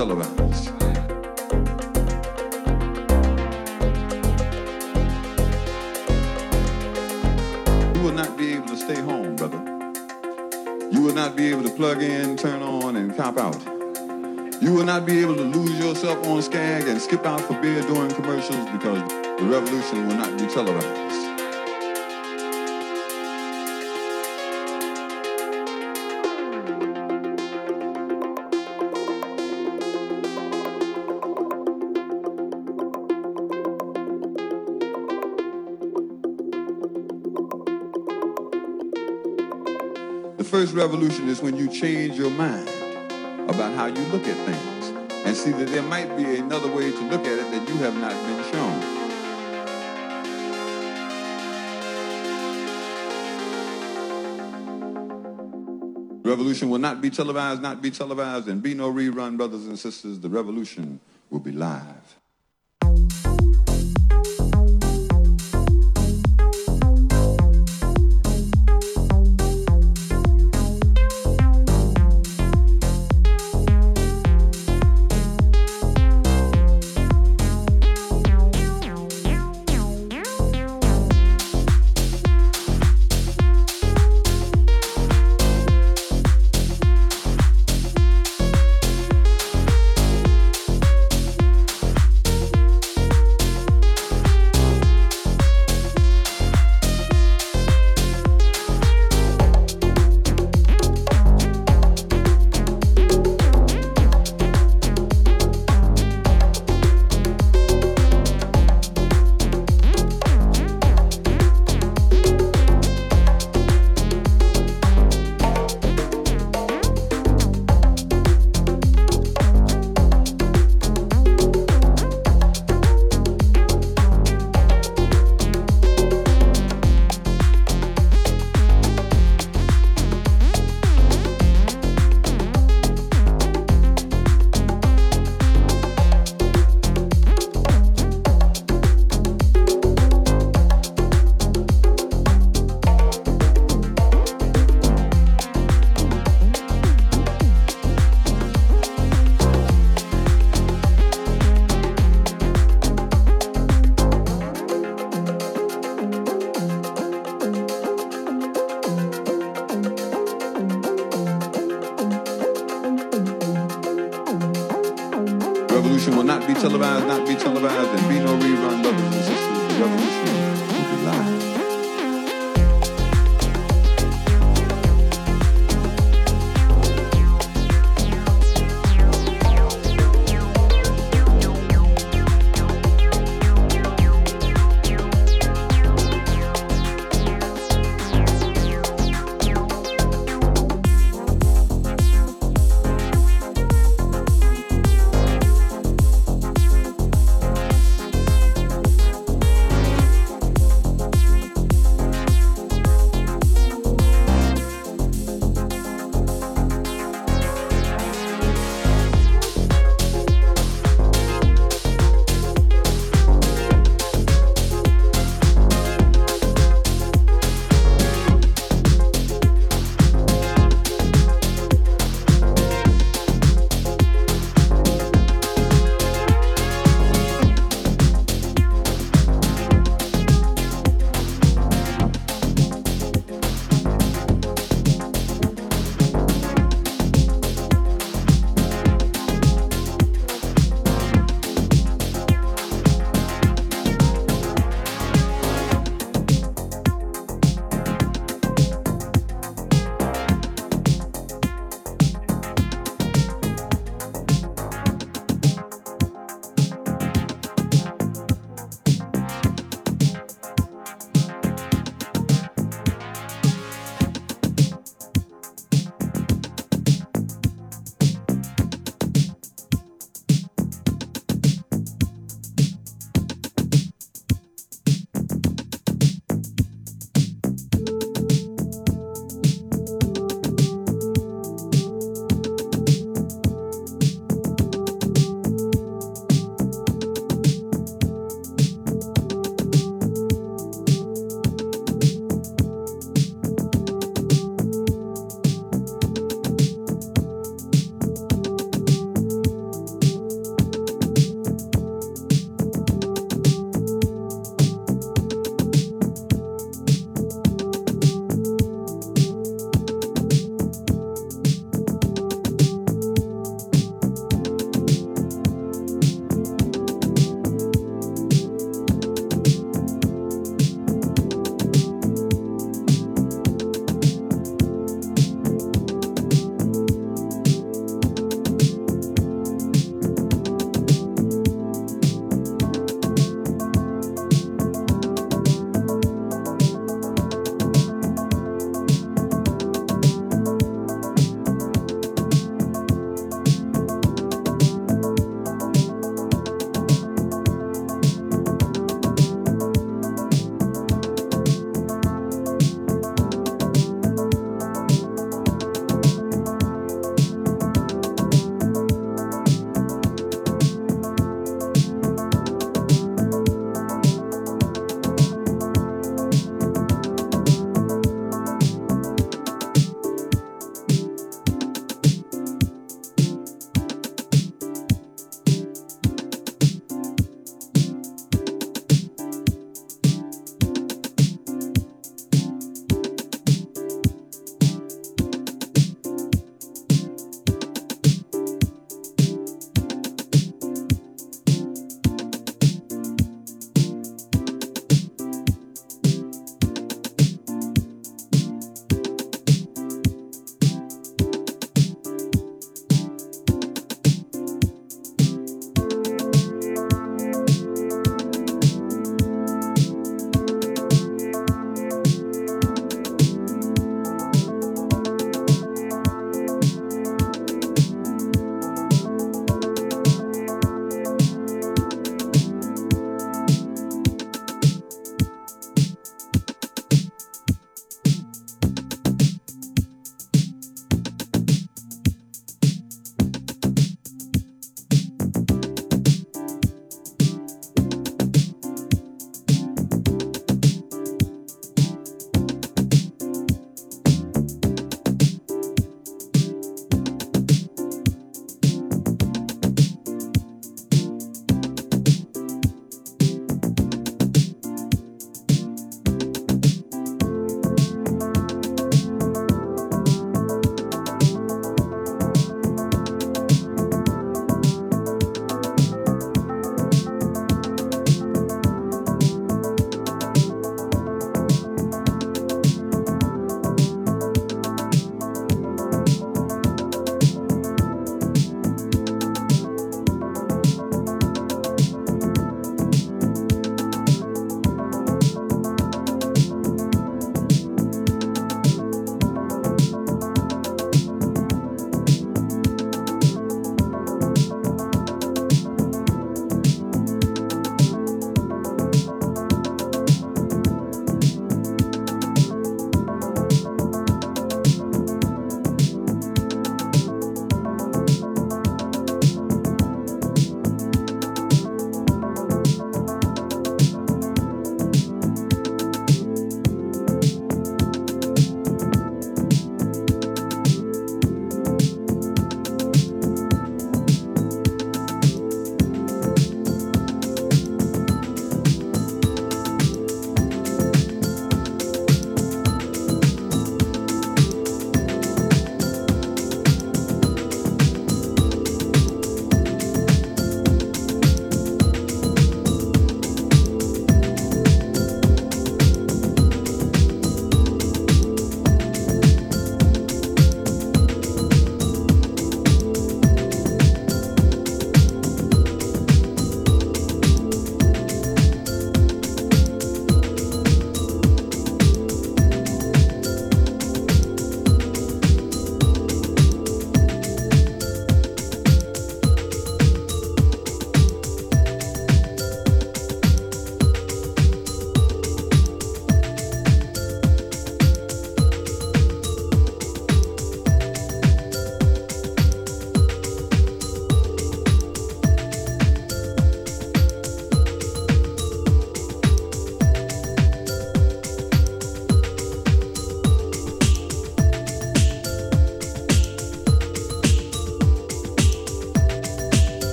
televised. You will not be able to stay home, brother. You will not be able to plug in, turn on, and cop out. You will not be able to lose yourself on Skag and skip out for beer during commercials because the revolution will not be televised. Revolution is when you change your mind about how you look at things and see that there might be another way to look at it that you have not been shown. Revolution will not be televised, not be televised, and be no rerun, brothers and sisters. The revolution will be live.